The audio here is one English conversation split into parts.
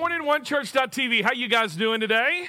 Good morning, onechurch.tv. How you guys doing today?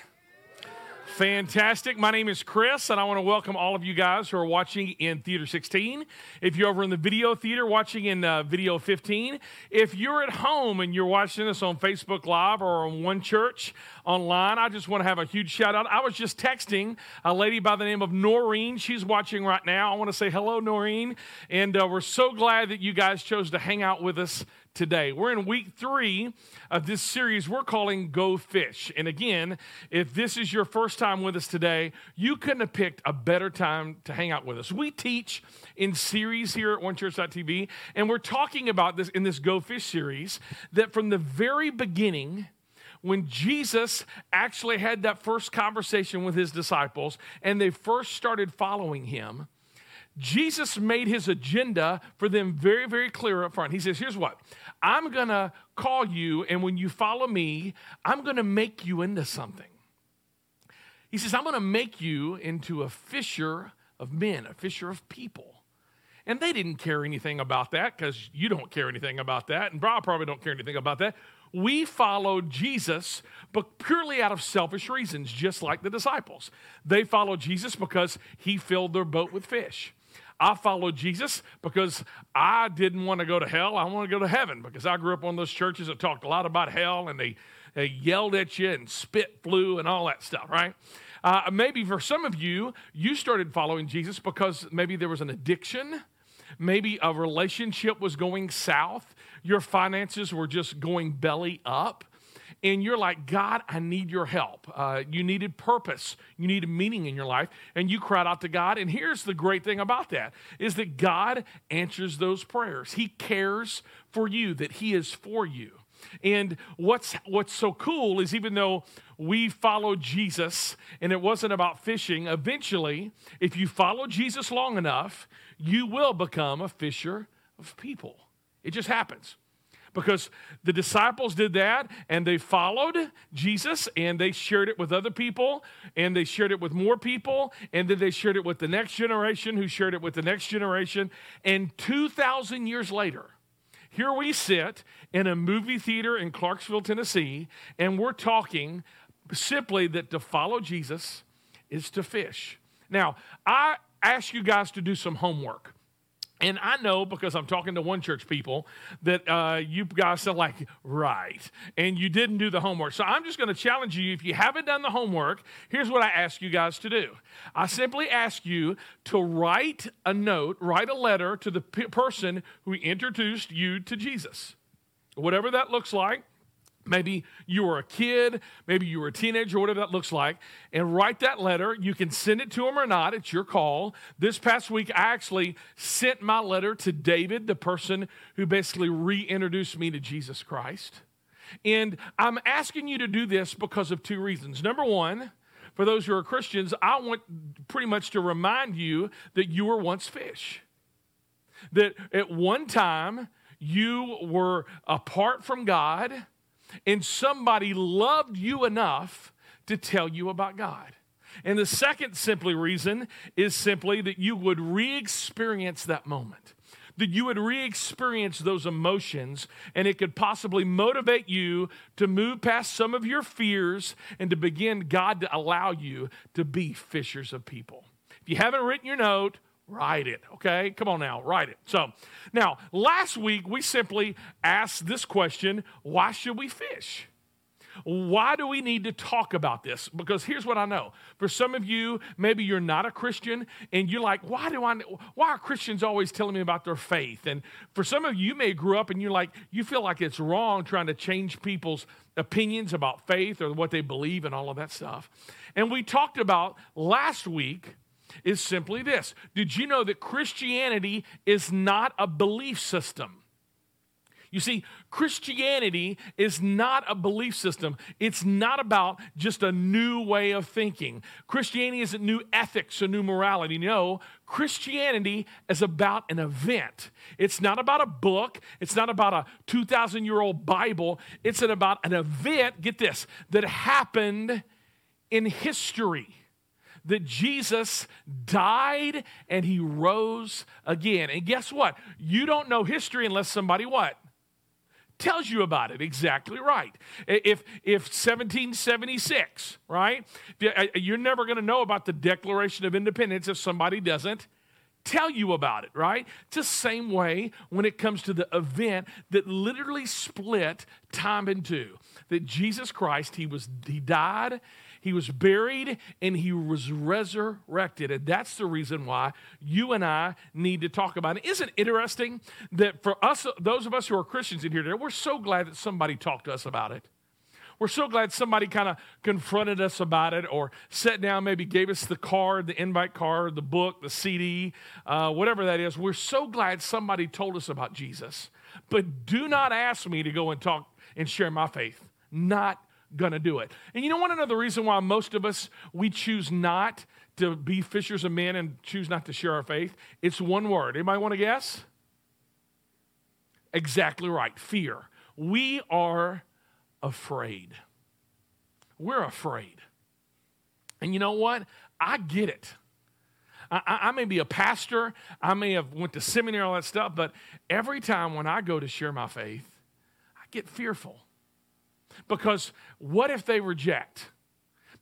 Fantastic. My name is Chris, and I want to welcome all of you guys who are watching in Theater 16. If you're over in the video theater watching in uh, Video 15, if you're at home and you're watching this on Facebook Live or on One Church online, I just want to have a huge shout out. I was just texting a lady by the name of Noreen. She's watching right now. I want to say hello, Noreen, and uh, we're so glad that you guys chose to hang out with us today. We're in week three of this series we're calling Go Fish. And again, if this is your first time with us today, you couldn't have picked a better time to hang out with us. We teach in series here at onechurch.tv, and we're talking about this in this Go Fish series that from the very beginning, when Jesus actually had that first conversation with his disciples and they first started following him, Jesus made his agenda for them very, very clear up front. He says, Here's what I'm going to call you, and when you follow me, I'm going to make you into something. He says, I'm going to make you into a fisher of men, a fisher of people. And they didn't care anything about that because you don't care anything about that, and Bob probably don't care anything about that. We followed Jesus, but purely out of selfish reasons, just like the disciples. They followed Jesus because he filled their boat with fish. I followed Jesus because I didn't want to go to hell. I want to go to heaven because I grew up of those churches that talked a lot about hell and they, they yelled at you and spit flew and all that stuff, right? Uh, maybe for some of you, you started following Jesus because maybe there was an addiction. Maybe a relationship was going south. Your finances were just going belly up and you're like, God, I need your help. Uh, you needed purpose. You needed meaning in your life. And you cried out to God. And here's the great thing about that is that God answers those prayers. He cares for you, that He is for you. And what's what's so cool is even though we followed Jesus and it wasn't about fishing, eventually, if you follow Jesus long enough, you will become a fisher of people. It just happens because the disciples did that and they followed Jesus and they shared it with other people and they shared it with more people and then they shared it with the next generation who shared it with the next generation. And 2,000 years later, here we sit in a movie theater in Clarksville, Tennessee, and we're talking simply that to follow Jesus is to fish. Now, I ask you guys to do some homework. And I know because I'm talking to one church people that uh, you guys are like, right. And you didn't do the homework. So I'm just going to challenge you. If you haven't done the homework, here's what I ask you guys to do I simply ask you to write a note, write a letter to the person who introduced you to Jesus. Whatever that looks like. Maybe you were a kid, maybe you were a teenager, whatever that looks like, and write that letter. You can send it to him or not, it's your call. This past week, I actually sent my letter to David, the person who basically reintroduced me to Jesus Christ. And I'm asking you to do this because of two reasons. Number one, for those who are Christians, I want pretty much to remind you that you were once fish. That at one time, you were apart from God and somebody loved you enough to tell you about God. And the second simply reason is simply that you would re experience that moment, that you would re experience those emotions, and it could possibly motivate you to move past some of your fears and to begin God to allow you to be fishers of people. If you haven't written your note, Write it, okay? Come on now, write it. So, now, last week we simply asked this question why should we fish? Why do we need to talk about this? Because here's what I know. For some of you, maybe you're not a Christian and you're like, why do I why are Christians always telling me about their faith? And for some of you, you may grow up and you're like, you feel like it's wrong trying to change people's opinions about faith or what they believe and all of that stuff. And we talked about last week is simply this Did you know that Christianity is not a belief system? You see, Christianity is not a belief system. It's not about just a new way of thinking. Christianity isn't new ethics or new morality. No, Christianity is about an event. It's not about a book, it's not about a 2,000 year old Bible. It's about an event, get this, that happened in history that Jesus died and he rose again. And guess what? You don't know history unless somebody what? tells you about it exactly right if if 1776 right uh, you're never going to know about the declaration of independence if somebody doesn't tell you about it right it's the same way when it comes to the event that literally split time in two that jesus christ he was he died he was buried and he was resurrected. And that's the reason why you and I need to talk about it. Isn't it interesting that for us, those of us who are Christians in here today, we're so glad that somebody talked to us about it. We're so glad somebody kind of confronted us about it or sat down, maybe gave us the card, the invite card, the book, the CD, uh, whatever that is. We're so glad somebody told us about Jesus. But do not ask me to go and talk and share my faith. Not going to do it. And you know what? Another reason why most of us, we choose not to be fishers of men and choose not to share our faith? It's one word. Anybody want to guess? Exactly right fear. We are afraid. We're afraid. And you know what? I get it. I, I, may be a pastor, I may have went to seminary, all that stuff, but every time when I go to share my faith, I get fearful. Because what if they reject?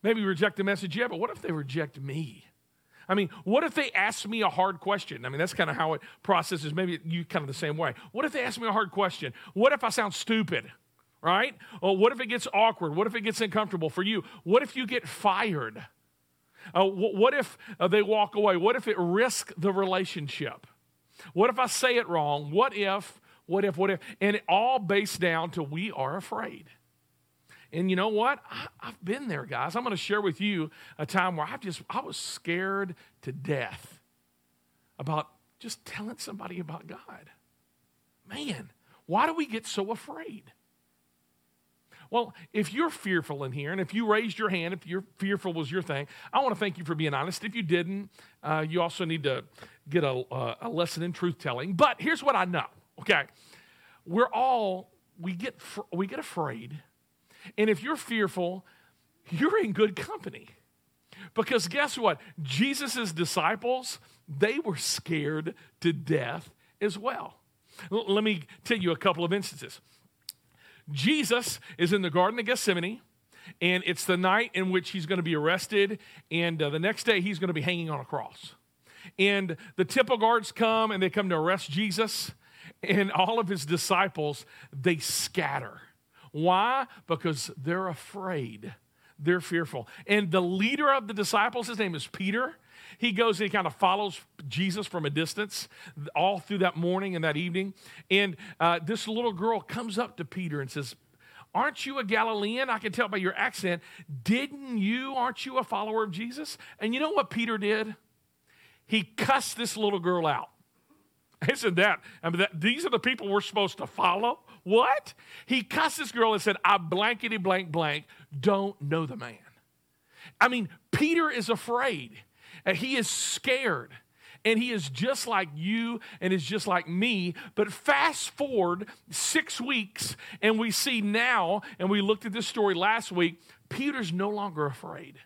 Maybe reject the message, yeah, but what if they reject me? I mean, what if they ask me a hard question? I mean, that's kind of how it processes. Maybe you kind of the same way. What if they ask me a hard question? What if I sound stupid? Right? Or what if it gets awkward? What if it gets uncomfortable for you? What if you get fired? Uh, what if uh, they walk away? What if it risks the relationship? What if I say it wrong? What if, what if, what if? And it all based down to we are afraid. And you know what? I, have been there, guys. I'm going to share with you a time where I just I was scared to death about just telling somebody about God. Man, why do we get so afraid? Well, if you're fearful in here, and if you raised your hand, if you're fearful was your thing, I want to thank you for being honest. If you didn't, uh, you also need to get a, a lesson in truth telling. But here's what I know. Okay, we're all we get we get afraid and if you're fearful, you're in good company. Because guess what? Jesus' disciples, they were scared to death as well. L- let me tell you a couple of instances. Jesus is in the Garden of Gethsemane, and it's the night in which he's going to be arrested, and uh, the next day he's going to be hanging on a cross. And the temple guards come and they come to arrest Jesus, and all of his disciples, they scatter why? Because they're afraid. They're fearful. And the leader of the disciples, his name is Peter. He goes and he kind of follows Jesus from a distance all through that morning and that evening. And uh, this little girl comes up to Peter and says, Aren't you a Galilean? I can tell by your accent. Didn't you? Aren't you a follower of Jesus? And you know what Peter did? He cussed this little girl out. Isn't that? I mean, that, these are the people we're supposed to follow. What? He cussed this girl and said, I blankety blank blank don't know the man. I mean, Peter is afraid. And he is scared. And he is just like you and is just like me. But fast forward six weeks, and we see now, and we looked at this story last week, Peter's no longer afraid.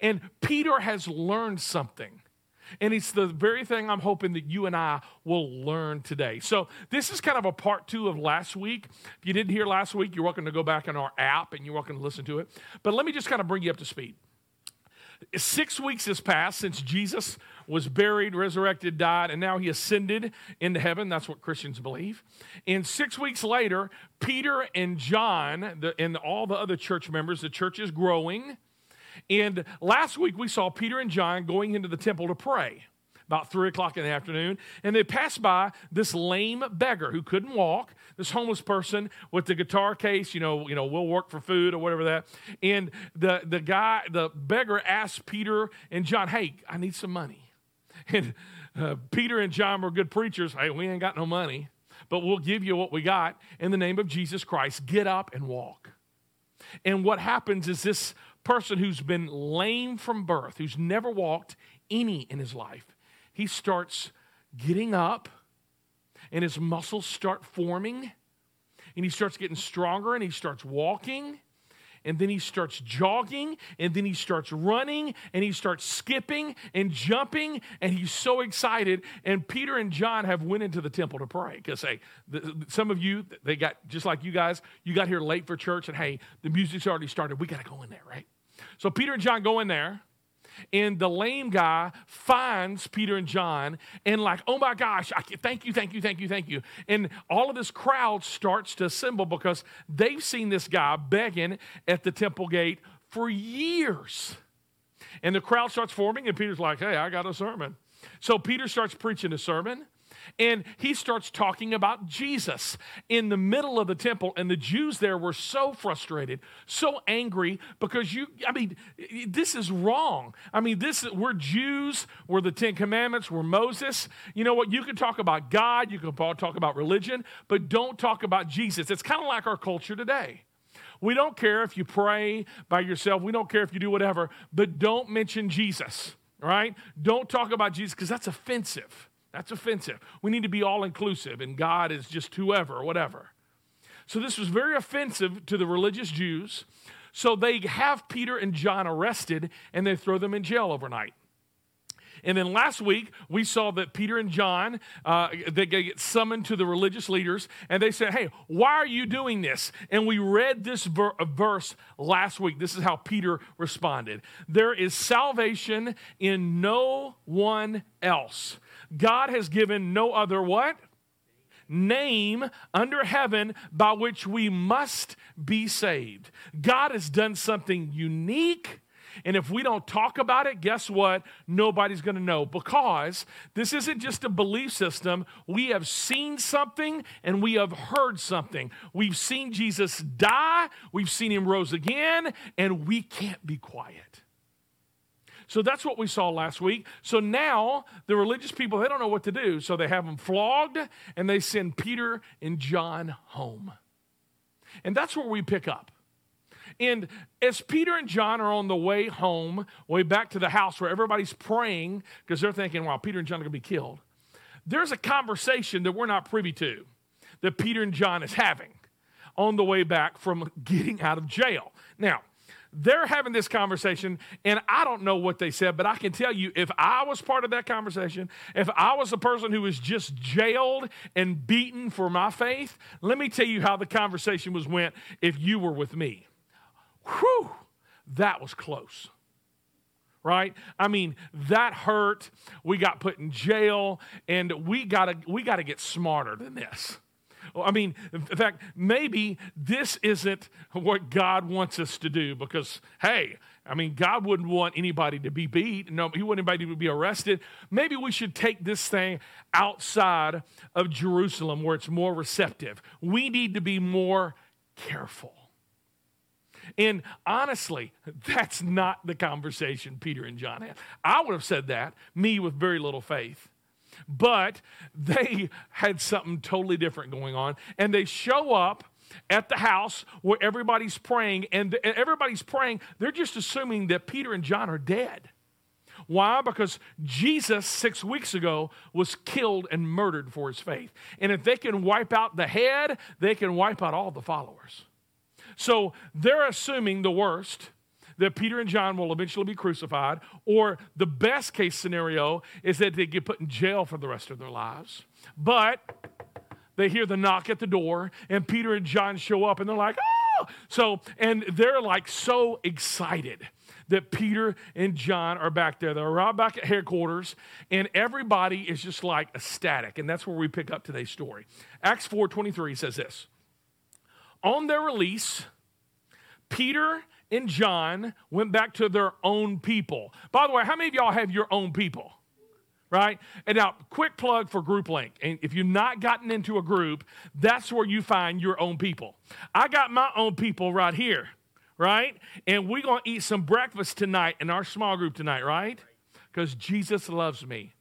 And Peter has learned something. And it's the very thing I'm hoping that you and I will learn today. So, this is kind of a part two of last week. If you didn't hear last week, you're welcome to go back on our app and you're welcome to listen to it. But let me just kind of bring you up to speed. Six weeks has passed since Jesus was buried, resurrected, died, and now he ascended into heaven. That's what Christians believe. And six weeks later, Peter and John the, and all the other church members, the church is growing and last week we saw Peter and John going into the temple to pray about three o'clock in the afternoon, and they passed by this lame beggar who couldn't walk, this homeless person with the guitar case, you know, you know, we'll work for food or whatever that. And the the guy, the beggar asked Peter and John, "Hey, I need some money." And uh, Peter and John were good preachers. Hey, we ain't got no money. but we'll give you what we got in the name of Jesus Christ. Get up and walk. And what happens is this person who's been lame from birth, who's never walked any in his life, he starts getting up and his muscles start forming and he starts getting stronger and he starts walking and then he starts jogging and then he starts running and he starts skipping and jumping and he's so excited and peter and john have went into the temple to pray because hey the, some of you they got just like you guys you got here late for church and hey the music's already started. We got to go in there right so peter and john go in there and the lame guy finds Peter and John and, like, oh my gosh, I, thank you, thank you, thank you, thank you. And all of this crowd starts to assemble because they've seen this guy begging at the temple gate for years. And the crowd starts forming, and Peter's like, hey, I got a sermon. So Peter starts preaching a sermon and he starts talking about Jesus in the middle of the temple. And the Jews there were so frustrated, so angry because you, I mean, this is wrong. I mean, this we're Jews, we're the Ten Commandments, we're Moses. You know what? You can talk about God, you can talk about religion, but don't talk about Jesus. It's kind of like our culture today. We don't care if you pray by yourself. We don't care if you do whatever, but don't mention Jesus, right? Don't talk about Jesus because that's offensive. That's offensive. We need to be all inclusive, and God is just whoever, whatever. So this was very offensive to the religious Jews. So they have Peter and John arrested and they throw them in jail overnight. And then last week, we saw that Peter and John, uh, they get summoned to the religious leaders, and they said, Hey, why are you doing this? And we read this ver- verse last week. This is how Peter responded There is salvation in no one else. God has given no other what? Name under heaven by which we must be saved. God has done something unique. And if we don't talk about it, guess what? Nobody's going to know because this isn't just a belief system. We have seen something and we have heard something. We've seen Jesus die, we've seen him rose again, and we can't be quiet. So that's what we saw last week. So now the religious people, they don't know what to do. So they have them flogged and they send Peter and John home. And that's where we pick up. And as Peter and John are on the way home, way back to the house where everybody's praying because they're thinking, wow, Peter and John are going to be killed, there's a conversation that we're not privy to that Peter and John is having on the way back from getting out of jail. Now, they're having this conversation, and I don't know what they said, but I can tell you if I was part of that conversation, if I was a person who was just jailed and beaten for my faith, let me tell you how the conversation was went if you were with me. Whew, that was close right? I mean that hurt. We got put in jail and we got to we got to get smarter than this I mean, in fact, maybe this isn't what God wants us to do because, hey, I mean, God wouldn't want anybody to be beat. No, He wouldn't anybody to be arrested. Maybe we should take this thing outside of Jerusalem where it's more receptive. We need to be more careful. And honestly, that's not the conversation Peter and John had. I would have said that, me with very little faith. But they had something totally different going on. And they show up at the house where everybody's praying, and everybody's praying, they're just assuming that Peter and John are dead. Why? Because Jesus, six weeks ago, was killed and murdered for his faith. And if they can wipe out the head, they can wipe out all the followers. So they're assuming the worst that Peter and John will eventually be crucified, or the best case scenario is that they get put in jail for the rest of their lives. But they hear the knock at the door, and Peter and John show up, and they're like, oh! So, and they're like so excited that Peter and John are back there. They're right back at headquarters, and everybody is just like ecstatic. And that's where we pick up today's story. Acts 4:23 says this. On their release, Peter and John went back to their own people. By the way, how many of y'all have your own people? Right? And now, quick plug for Group Link. And if you've not gotten into a group, that's where you find your own people. I got my own people right here, right? And we're going to eat some breakfast tonight in our small group tonight, right? Because Jesus loves me.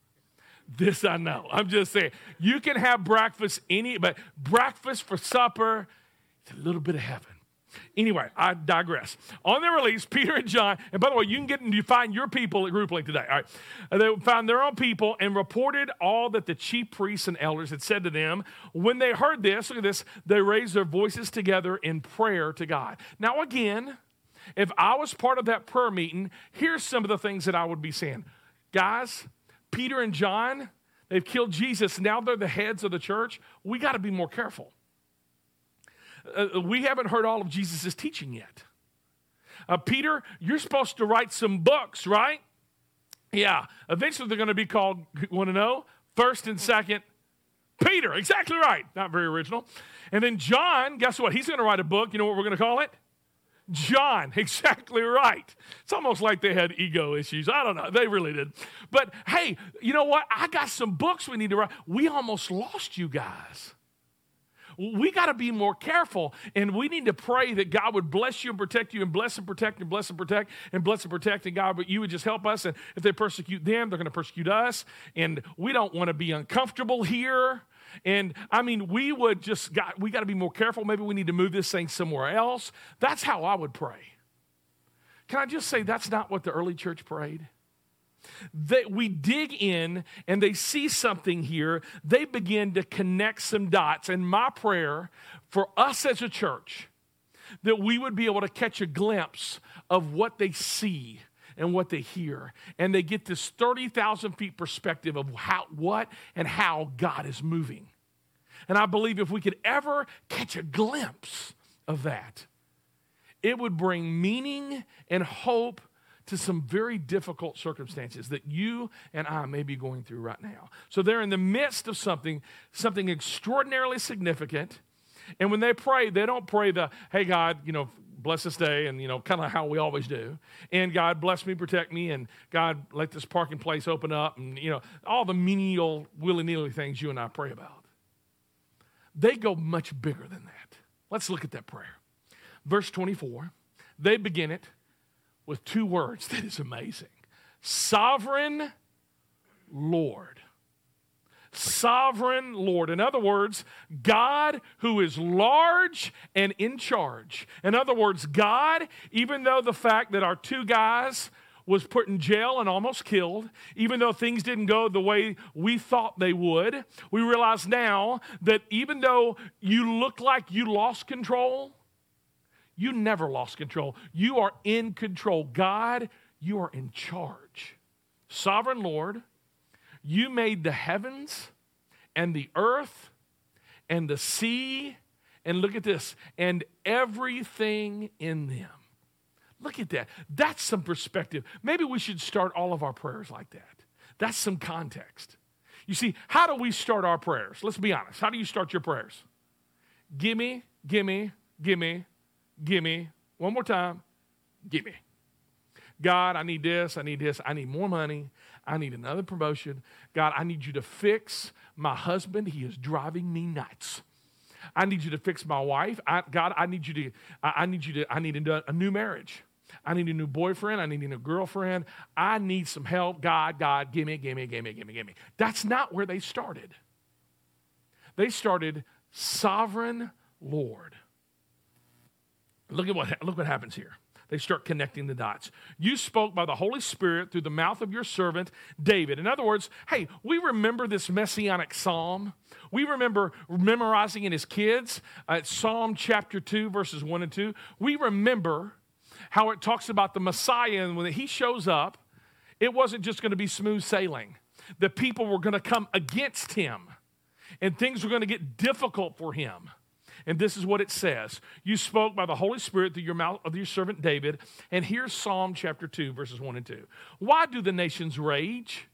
This I know. I'm just saying. You can have breakfast any, but breakfast for supper, it's a little bit of heaven. Anyway, I digress. On their release, Peter and John, and by the way, you can get you find your people at Group Link today. All right. Uh, they found their own people and reported all that the chief priests and elders had said to them. When they heard this, look at this, they raised their voices together in prayer to God. Now, again, if I was part of that prayer meeting, here's some of the things that I would be saying. Guys, Peter and John, they've killed Jesus. Now they're the heads of the church. We got to be more careful. Uh, we haven't heard all of Jesus' teaching yet. Uh, Peter, you're supposed to write some books, right? Yeah. Eventually they're going to be called, want to know? First and second Peter. Exactly right. Not very original. And then John, guess what? He's going to write a book. You know what we're going to call it? John, exactly right. It's almost like they had ego issues. I don't know. They really did. But hey, you know what? I got some books we need to write. We almost lost you guys. We got to be more careful and we need to pray that God would bless you and protect you and bless and protect and bless and protect and bless and protect and God, but you would just help us. And if they persecute them, they're going to persecute us. And we don't want to be uncomfortable here. And I mean, we would just got, we got to be more careful. Maybe we need to move this thing somewhere else. That's how I would pray. Can I just say that's not what the early church prayed? They, we dig in and they see something here. They begin to connect some dots. And my prayer for us as a church, that we would be able to catch a glimpse of what they see and what they hear. And they get this 30,000 feet perspective of how, what and how God is moving. And I believe if we could ever catch a glimpse of that, it would bring meaning and hope to some very difficult circumstances that you and I may be going through right now. So they're in the midst of something, something extraordinarily significant. And when they pray, they don't pray the, hey, God, you know, bless this day, and, you know, kind of how we always do. And God, bless me, protect me, and God, let this parking place open up, and, you know, all the menial, willy nilly things you and I pray about. They go much bigger than that. Let's look at that prayer. Verse 24, they begin it with two words that is amazing Sovereign Lord. Sovereign Lord. In other words, God who is large and in charge. In other words, God, even though the fact that our two guys was put in jail and almost killed, even though things didn't go the way we thought they would, we realize now that even though you look like you lost control, you never lost control. You are in control. God, you are in charge. Sovereign Lord, you made the heavens and the earth and the sea, and look at this, and everything in them. Look at that. That's some perspective. Maybe we should start all of our prayers like that. That's some context. You see, how do we start our prayers? Let's be honest. How do you start your prayers? Gimme, gimme, gimme, gimme. One more time, gimme. God, I need this, I need this, I need more money, I need another promotion. God, I need you to fix my husband. He is driving me nuts. I need you to fix my wife. I, God, I need you to, I, I need you to, I need a, a new marriage. I need a new boyfriend. I need a new girlfriend. I need some help. God, God, give me, give me, give me, give me, give me. That's not where they started. They started sovereign Lord. Look at what, look what happens here. They start connecting the dots. You spoke by the Holy Spirit through the mouth of your servant David. In other words, hey, we remember this messianic psalm. We remember memorizing in his kids uh, Psalm chapter 2, verses 1 and 2. We remember how it talks about the Messiah, and when he shows up, it wasn't just going to be smooth sailing. The people were going to come against him, and things were going to get difficult for him. And this is what it says You spoke by the Holy Spirit through your mouth of your servant David. And here's Psalm chapter 2, verses 1 and 2. Why do the nations rage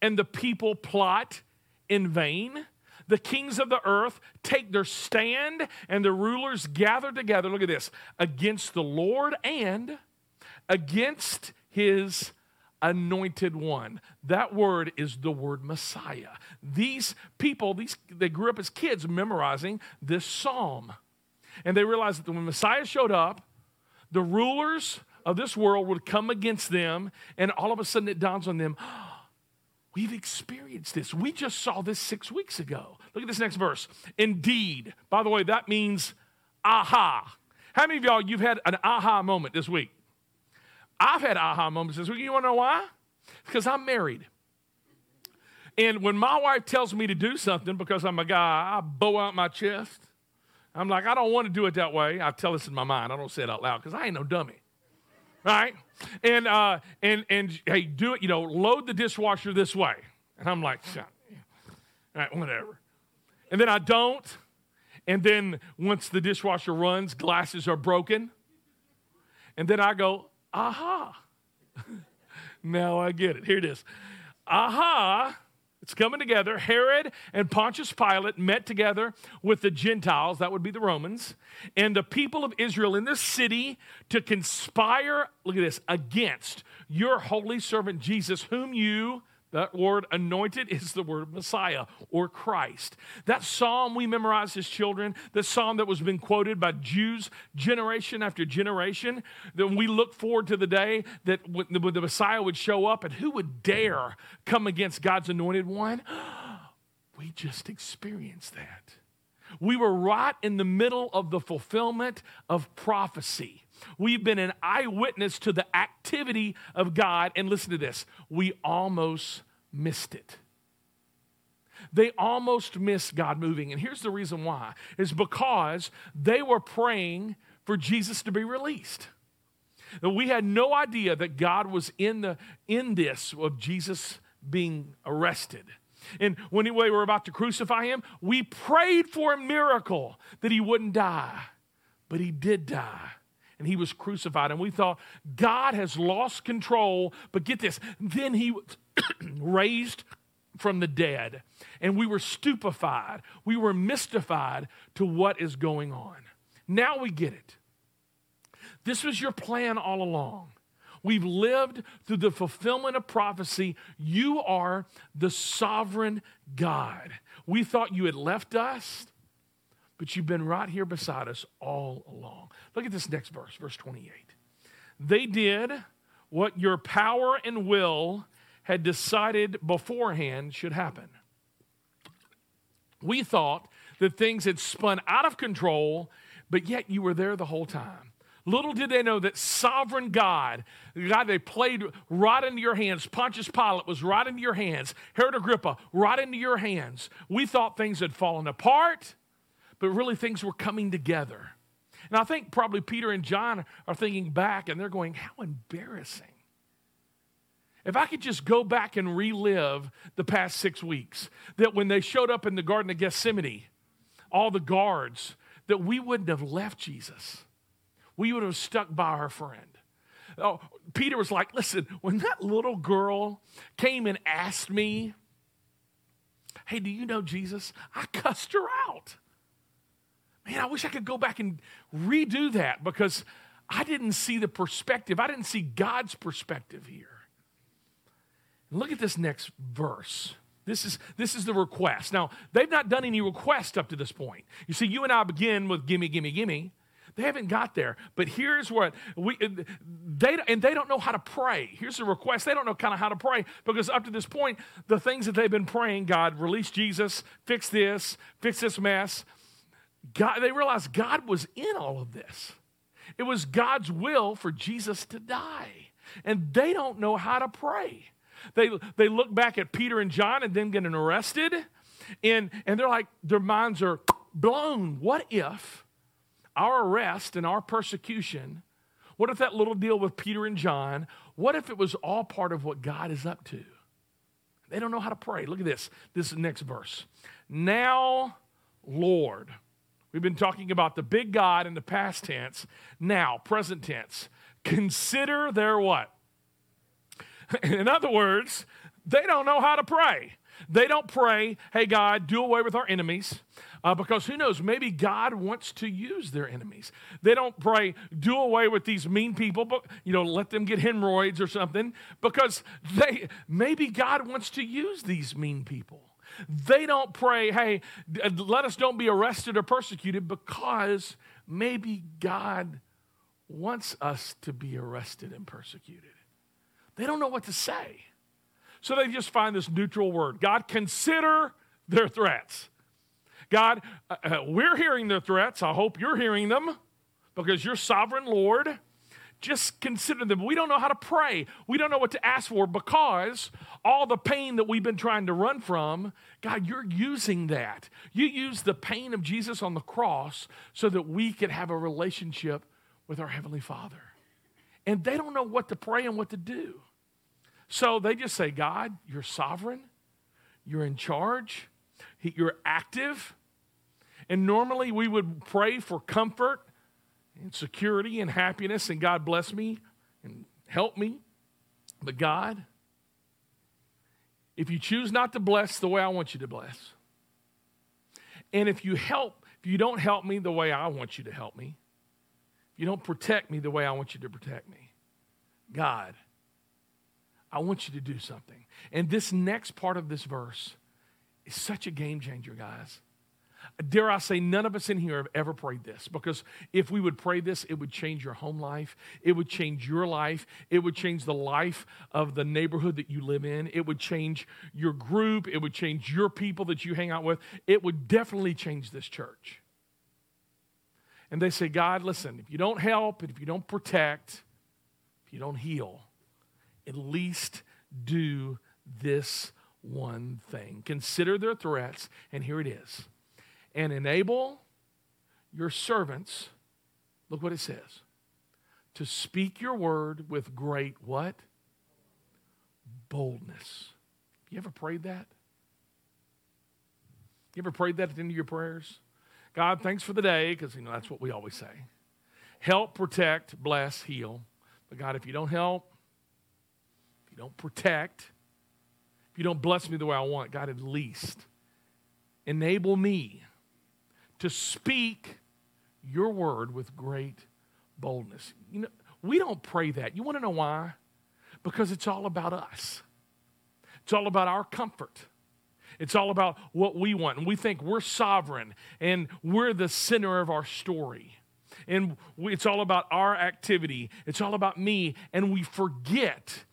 and the people plot in vain? The kings of the earth take their stand and the rulers gather together. Look at this against the Lord and against his anointed one. That word is the word Messiah. These people, these they grew up as kids memorizing this psalm. And they realized that when Messiah showed up, the rulers of this world would come against them, and all of a sudden it dawns on them, We've experienced this. We just saw this six weeks ago. Look at this next verse. Indeed. By the way, that means aha. How many of y'all, you've had an aha moment this week? I've had aha moments this week. You want to know why? Because I'm married. And when my wife tells me to do something because I'm a guy, I bow out my chest. I'm like, I don't want to do it that way. I tell this in my mind. I don't say it out loud because I ain't no dummy right? And uh, and and hey, do it. You know, load the dishwasher this way. And I'm like, all right, whatever. And then I don't. And then once the dishwasher runs, glasses are broken. And then I go, aha. now I get it. Here it is. Aha it's coming together. Herod and Pontius Pilate met together with the Gentiles, that would be the Romans, and the people of Israel in this city to conspire, look at this, against your holy servant Jesus, whom you that word anointed is the word Messiah or Christ. That psalm we memorized as children, the psalm that was been quoted by Jews generation after generation, that we look forward to the day that the Messiah would show up and who would dare come against God's anointed one? We just experienced that. We were right in the middle of the fulfillment of prophecy. We've been an eyewitness to the activity of God. And listen to this we almost missed it. They almost missed God moving. And here's the reason why is because they were praying for Jesus to be released. We had no idea that God was in, the, in this of Jesus being arrested. And when we were about to crucify him, we prayed for a miracle that he wouldn't die, but he did die and he was crucified. And we thought, God has lost control. But get this, then he was raised from the dead. And we were stupefied. We were mystified to what is going on. Now we get it. This was your plan all along. We've lived through the fulfillment of prophecy. You are the sovereign God. We thought you had left us, but you've been right here beside us all along. Look at this next verse, verse 28. They did what your power and will had decided beforehand should happen. We thought that things had spun out of control, but yet you were there the whole time. Little did they know that sovereign God, the God they played right into your hands, Pontius Pilate was right into your hands, Herod Agrippa right into your hands. We thought things had fallen apart, but really things were coming together. And I think probably Peter and John are thinking back and they're going, How embarrassing. If I could just go back and relive the past six weeks, that when they showed up in the Garden of Gethsemane, all the guards, that we wouldn't have left Jesus. We would have stuck by our friend. Oh, Peter was like, listen, when that little girl came and asked me, hey, do you know Jesus? I cussed her out. Man, I wish I could go back and redo that because I didn't see the perspective. I didn't see God's perspective here. Look at this next verse. This is, this is the request. Now, they've not done any request up to this point. You see, you and I begin with gimme, gimme, gimme. They haven't got there. But here's what we uh, they and they don't know how to pray. Here's the request. They don't know kind of how to pray because up to this point, the things that they've been praying, God, release Jesus, fix this, fix this mess. God, they realized God was in all of this. It was God's will for Jesus to die. And they don't know how to pray. They, they look back at Peter and John and then getting arrested, and, and they're like, their minds are blown. What if our arrest and our persecution, what if that little deal with Peter and John, what if it was all part of what God is up to? They don't know how to pray. Look at this, this next verse. Now, Lord. We've been talking about the big God in the past tense. Now, present tense. Consider their what? In other words, they don't know how to pray. They don't pray, hey, God, do away with our enemies. Uh, because who knows, maybe God wants to use their enemies. They don't pray, do away with these mean people, but you know, let them get hemorrhoids or something, because they maybe God wants to use these mean people. They don't pray, hey, let us don't be arrested or persecuted because maybe God wants us to be arrested and persecuted. They don't know what to say So they just find this neutral word God, consider their threats. God, uh, uh, we're hearing their threats. I hope you're hearing them because you're sovereign Lord. Just consider them. We don't know how to pray. We don't know what to ask for because all the pain that we've been trying to run from, God, you're using that. You use the pain of Jesus on the cross so that we can have a relationship with our Heavenly Father. And they don't know what to pray and what to do. So they just say, God, you're sovereign, you're in charge, you're active. And normally we would pray for comfort and security and happiness, and God bless me and help me. But God, if you choose not to bless the way I want you to bless, and if you help, if you don't help me the way I want you to help me, if you don't protect me the way I want you to protect me, God, I want you to do something. And this next part of this verse is such a game changer, guys. Dare I say, none of us in here have ever prayed this because if we would pray this, it would change your home life. It would change your life. It would change the life of the neighborhood that you live in. It would change your group. It would change your people that you hang out with. It would definitely change this church. And they say, God, listen, if you don't help, and if you don't protect, if you don't heal, at least do this one thing. Consider their threats, and here it is. And enable your servants, look what it says, to speak your word with great what? Boldness. You ever prayed that? You ever prayed that at the end of your prayers? God, thanks for the day, because you know that's what we always say. Help, protect, bless, heal. But God, if you don't help, if you don't protect, if you don't bless me the way I want, God, at least enable me to speak your word with great boldness. You know, we don't pray that. You want to know why? Because it's all about us. It's all about our comfort. It's all about what we want. And we think we're sovereign and we're the center of our story and it's all about our activity. It's all about me. And we forget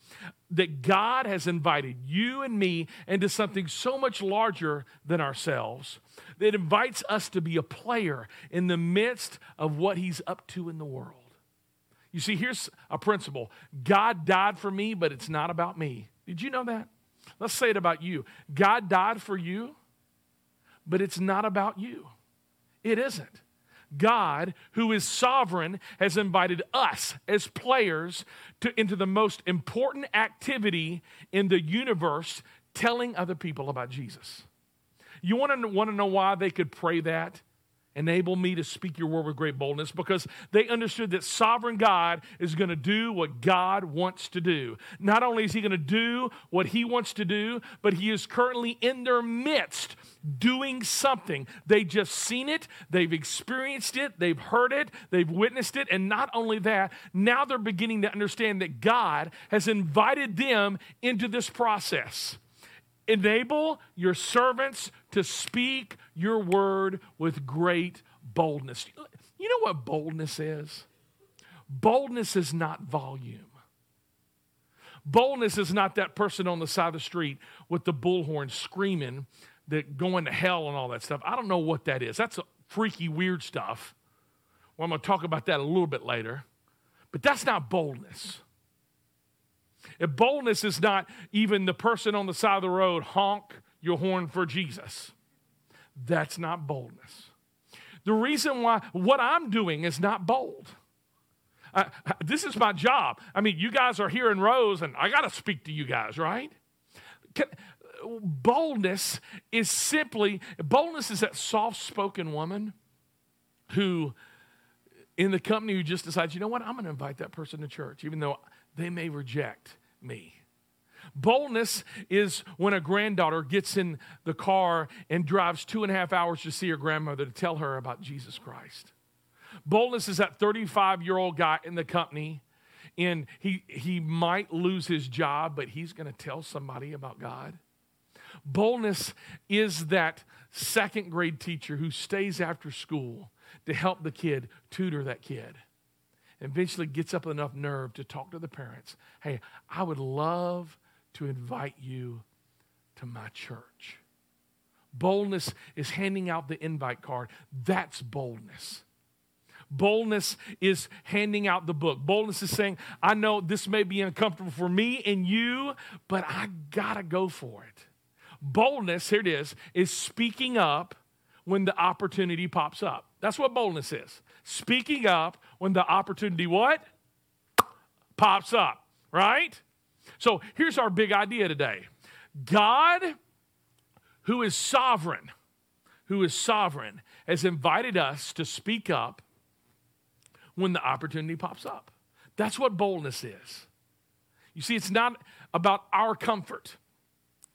that God has invited you and me into something so much larger than ourselves that invites us to be a player in the midst of what He's up to in the world. You see, here's a principle God died for me, but it's not about me. Did you know that? Let's say it about you. God died for you, but it's not about you. It isn't. God, who is sovereign, has invited us as players to, into the most important activity in the universe, telling other people about Jesus. You want to, want to know why they could pray that? Enable me to speak your word with great boldness because they understood that sovereign God is going to do what God wants to do. Not only is he going to do what he wants to do, but he is currently in their midst doing something. They've just seen it, they've experienced it, they've heard it, they've witnessed it, and not only that, now they're beginning to understand that God has invited them into this process. Enable your servants to speak your word with great boldness. You know what boldness is? Boldness is not volume. Boldness is not that person on the side of the street with the bullhorn screaming that going to hell and all that stuff. I don't know what that is. That's freaky, weird stuff. Well, I'm going to talk about that a little bit later. But that's not boldness. If boldness is not even the person on the side of the road, honk your horn for Jesus. That's not boldness. The reason why what I'm doing is not bold. I, this is my job. I mean, you guys are here in rows, and I got to speak to you guys, right? Can, boldness is simply boldness is that soft-spoken woman who, in the company, who just decides, you know what, I'm going to invite that person to church, even though they may reject me. Boldness is when a granddaughter gets in the car and drives two and a half hours to see her grandmother to tell her about Jesus Christ. Boldness is that 35 year old guy in the company, and he, he might lose his job, but he's going to tell somebody about God. Boldness is that second grade teacher who stays after school to help the kid tutor that kid and eventually gets up enough nerve to talk to the parents. Hey, I would love to invite you to my church. Boldness is handing out the invite card. That's boldness. Boldness is handing out the book. Boldness is saying, I know this may be uncomfortable for me and you, but I gotta go for it. Boldness, here it is, is speaking up when the opportunity pops up. That's what boldness is. Speaking up when the opportunity what? Pops up, right? So here's our big idea today. God, who is sovereign, who is sovereign, has invited us to speak up when the opportunity pops up. That's what boldness is. You see, it's not about our comfort.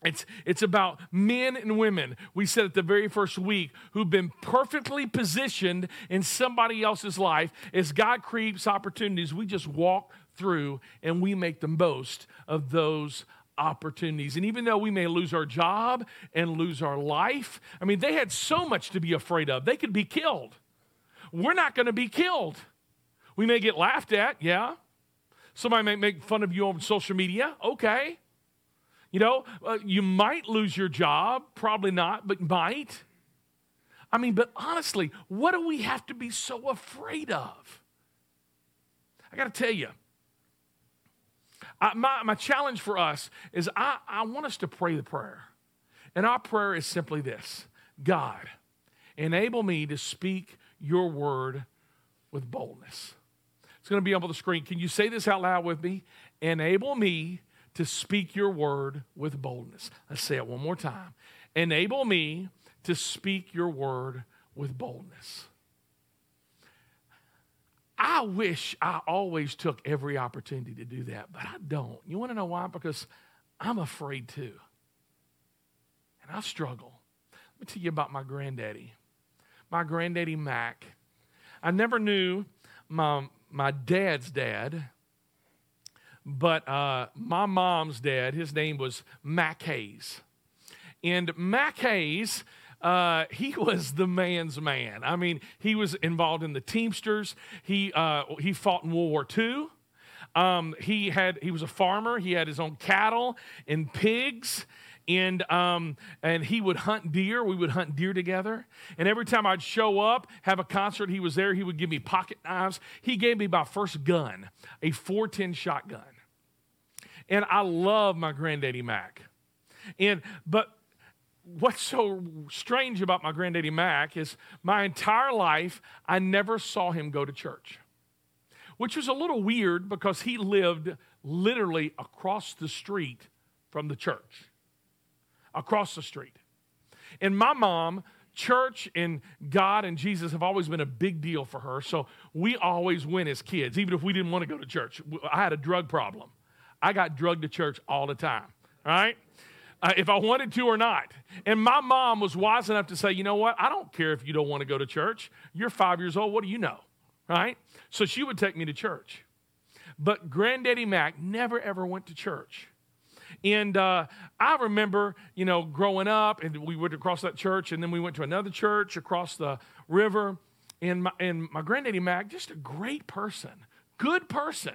It's, it's about men and women, we said at the very first week, who've been perfectly positioned in somebody else's life. As God creates opportunities, we just walk through and we make the most of those opportunities. And even though we may lose our job and lose our life, I mean, they had so much to be afraid of. They could be killed. We're not going to be killed. We may get laughed at, yeah. Somebody may make fun of you on social media, okay. You know, uh, you might lose your job, probably not, but might. I mean, but honestly, what do we have to be so afraid of? I got to tell you, I, my, my challenge for us is I, I want us to pray the prayer. And our prayer is simply this God, enable me to speak your word with boldness. It's going to be up on the screen. Can you say this out loud with me? Enable me to speak your word with boldness. Let's say it one more time. Enable me to speak your word with boldness. I wish I always took every opportunity to do that, but I don't. You want to know why? Because I'm afraid too. And I struggle. Let me tell you about my granddaddy. My granddaddy Mac. I never knew my, my dad's dad, but uh, my mom's dad, his name was Mac Hayes. And Mac Hayes, uh, he was the man's man. I mean, he was involved in the Teamsters. He, uh, he fought in World War II. Um, he, had, he was a farmer. He had his own cattle and pigs and um, and he would hunt deer. We would hunt deer together. And every time I'd show up, have a concert, he was there. He would give me pocket knives. He gave me my first gun, a 410 shotgun. And I love my granddaddy Mac. And but what's so strange about my granddaddy Mac is my entire life I never saw him go to church. Which was a little weird because he lived literally across the street from the church across the street. And my mom, church and God and Jesus have always been a big deal for her. So we always went as kids, even if we didn't want to go to church. I had a drug problem. I got drugged to church all the time, right? Uh, if I wanted to or not. And my mom was wise enough to say, you know what? I don't care if you don't want to go to church. You're five years old. What do you know? Right? So she would take me to church. But Granddaddy Mac never ever went to church. And uh, I remember, you know, growing up, and we went across that church, and then we went to another church across the river. And my, and my granddaddy Mac, just a great person, good person.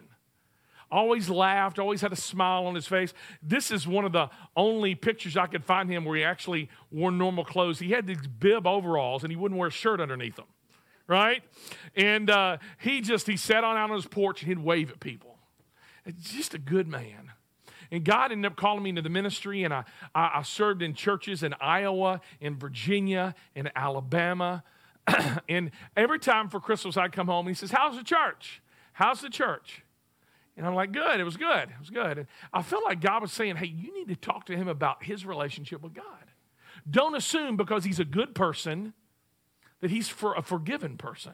Always laughed, always had a smile on his face. This is one of the only pictures I could find him where he actually wore normal clothes. He had these bib overalls, and he wouldn't wear a shirt underneath them, right? And uh, he just he sat on out on his porch and he'd wave at people. Just a good man. And God ended up calling me into the ministry, and I, I, I served in churches in Iowa, in Virginia, in Alabama. and every time for Christmas, I'd come home, and he says, How's the church? How's the church? And I'm like, Good, it was good, it was good. And I felt like God was saying, Hey, you need to talk to him about his relationship with God. Don't assume because he's a good person that he's for a forgiven person.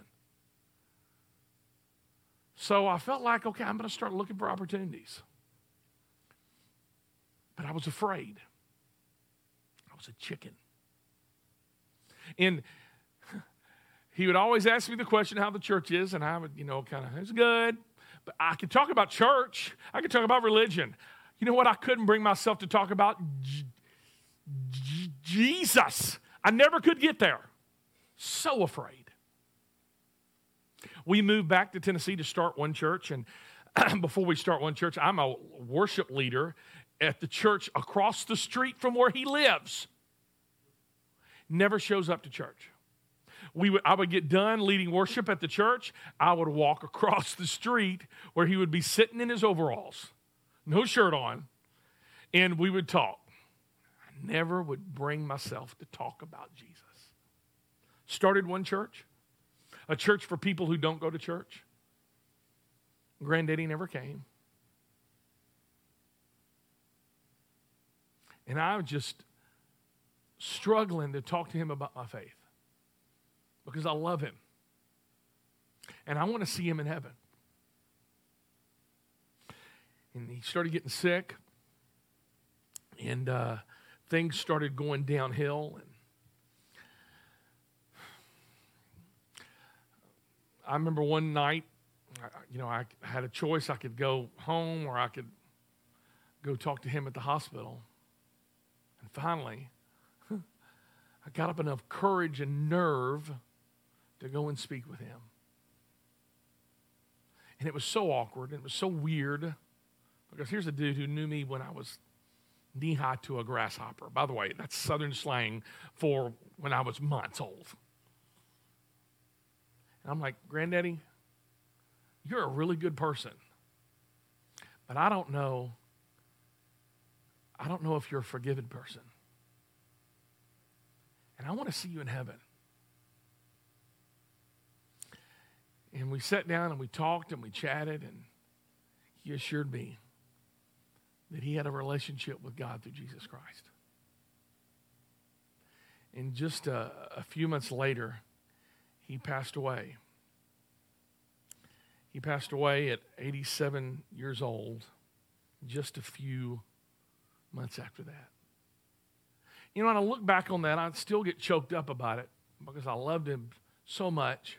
So I felt like, okay, I'm going to start looking for opportunities. But I was afraid. I was a chicken. And he would always ask me the question how the church is, and I would, you know, kind of, it's good. But I could talk about church, I could talk about religion. You know what? I couldn't bring myself to talk about J- J- Jesus. I never could get there. So afraid. We moved back to Tennessee to start one church, and before we start one church, I'm a worship leader at the church across the street from where he lives never shows up to church. We would, I would get done leading worship at the church. I would walk across the street where he would be sitting in his overalls, no shirt on, and we would talk. I never would bring myself to talk about Jesus. Started one church, a church for people who don't go to church. Granddaddy never came. And I was just struggling to talk to him about my faith because I love him. And I want to see him in heaven. And he started getting sick, and uh, things started going downhill. And I remember one night, you know, I had a choice. I could go home or I could go talk to him at the hospital. And finally, I got up enough courage and nerve to go and speak with him. And it was so awkward and it was so weird because here's a dude who knew me when I was knee high to a grasshopper. By the way, that's southern slang for when I was months old. And I'm like, Granddaddy, you're a really good person. But I don't know. I don't know if you're a forgiven person. And I want to see you in heaven. And we sat down and we talked and we chatted, and he assured me that he had a relationship with God through Jesus Christ. And just a, a few months later, he passed away. He passed away at 87 years old, just a few months after that. You know, when I look back on that, I still get choked up about it because I loved him so much.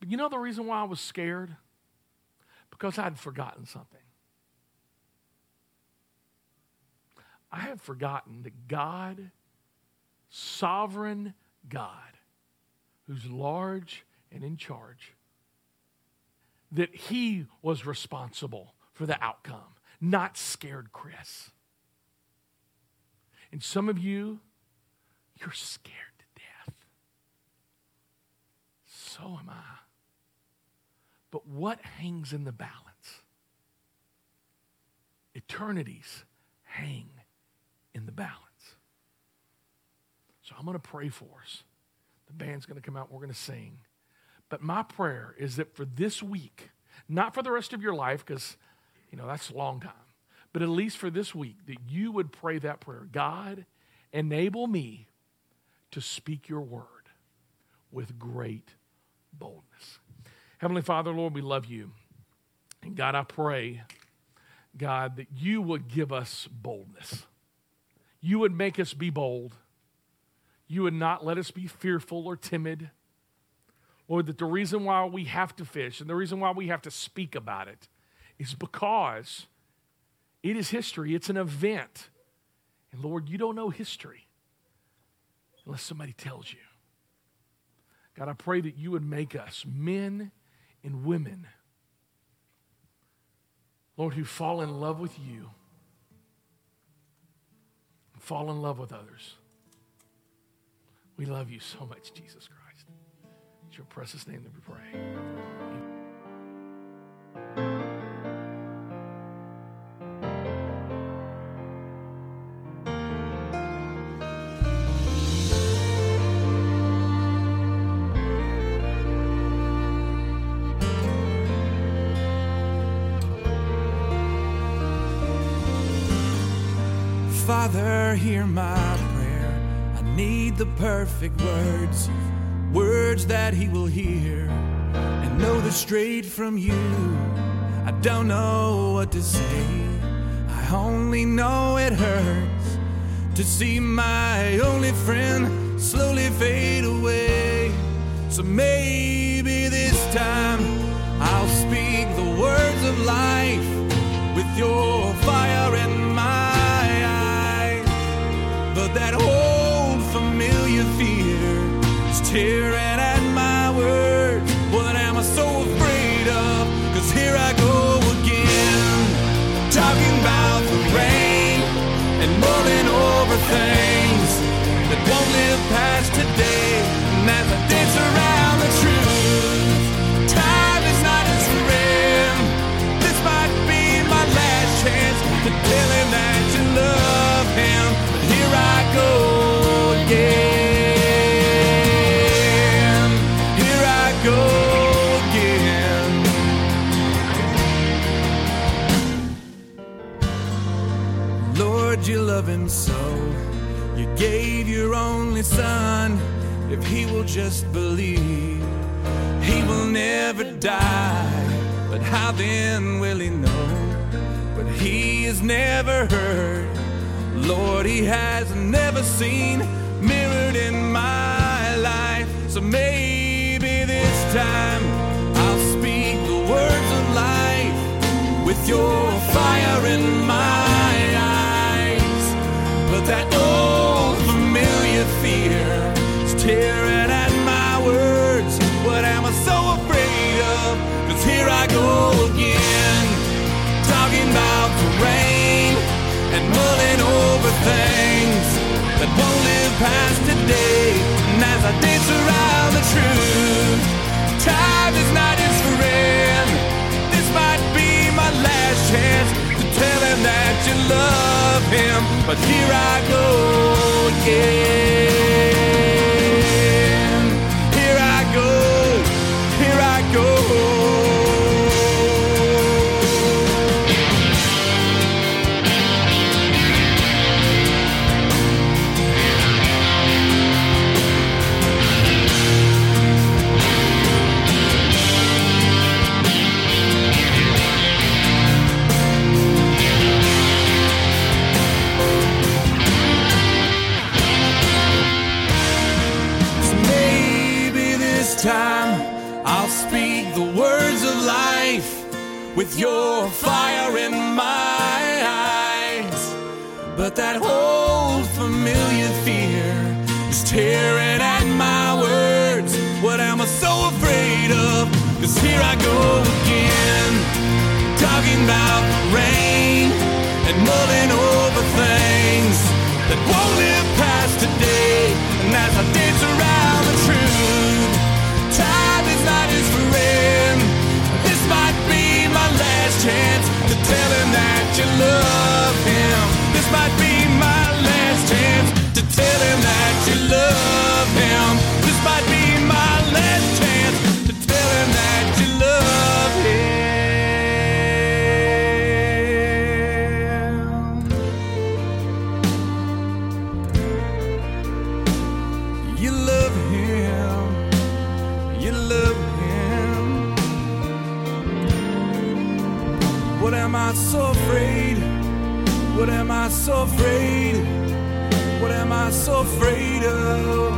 But you know the reason why I was scared? Because I'd forgotten something. I had forgotten that God, sovereign God, who's large and in charge, that He was responsible for the outcome, not scared Chris. And some of you, you're scared to death. So am I. But what hangs in the balance? Eternities hang in the balance. So I'm going to pray for us. The band's going to come out, we're going to sing. But my prayer is that for this week, not for the rest of your life, because, you know, that's a long time, but at least for this week, that you would pray that prayer God, enable me to speak your word with great boldness. Heavenly Father, Lord, we love you. And God, I pray, God, that you would give us boldness. You would make us be bold. You would not let us be fearful or timid. Lord, that the reason why we have to fish and the reason why we have to speak about it is because it is history, it's an event. And Lord, you don't know history unless somebody tells you. God, I pray that you would make us men and women, Lord, who fall in love with you, fall in love with others. We love you so much, Jesus Christ. It's your precious name that we pray. Hear my prayer. I need the perfect words, words that He will hear and know the straight from you. I don't know what to say, I only know it hurts to see my only friend slowly fade away. So maybe just believe. He will never die, but how then will he know? But he has never heard. Lord, he has never seen mirrored in my life. So maybe this time I'll speak the words of life with your fire in my eyes. But that old familiar fear is tearing go again, talking about the rain and mulling over things that won't live past today. And as I dance around the truth, time is not his friend. This might be my last chance to tell him that you love him. But here I go again. Is tearing at my words. What am I so afraid of? Cause here I go again, talking about rain and mulling over things that won't live past today. And as I dance around the truth, time is not his friend. This might be my last chance to tell him that you love him. This might be so afraid? What am I so afraid of?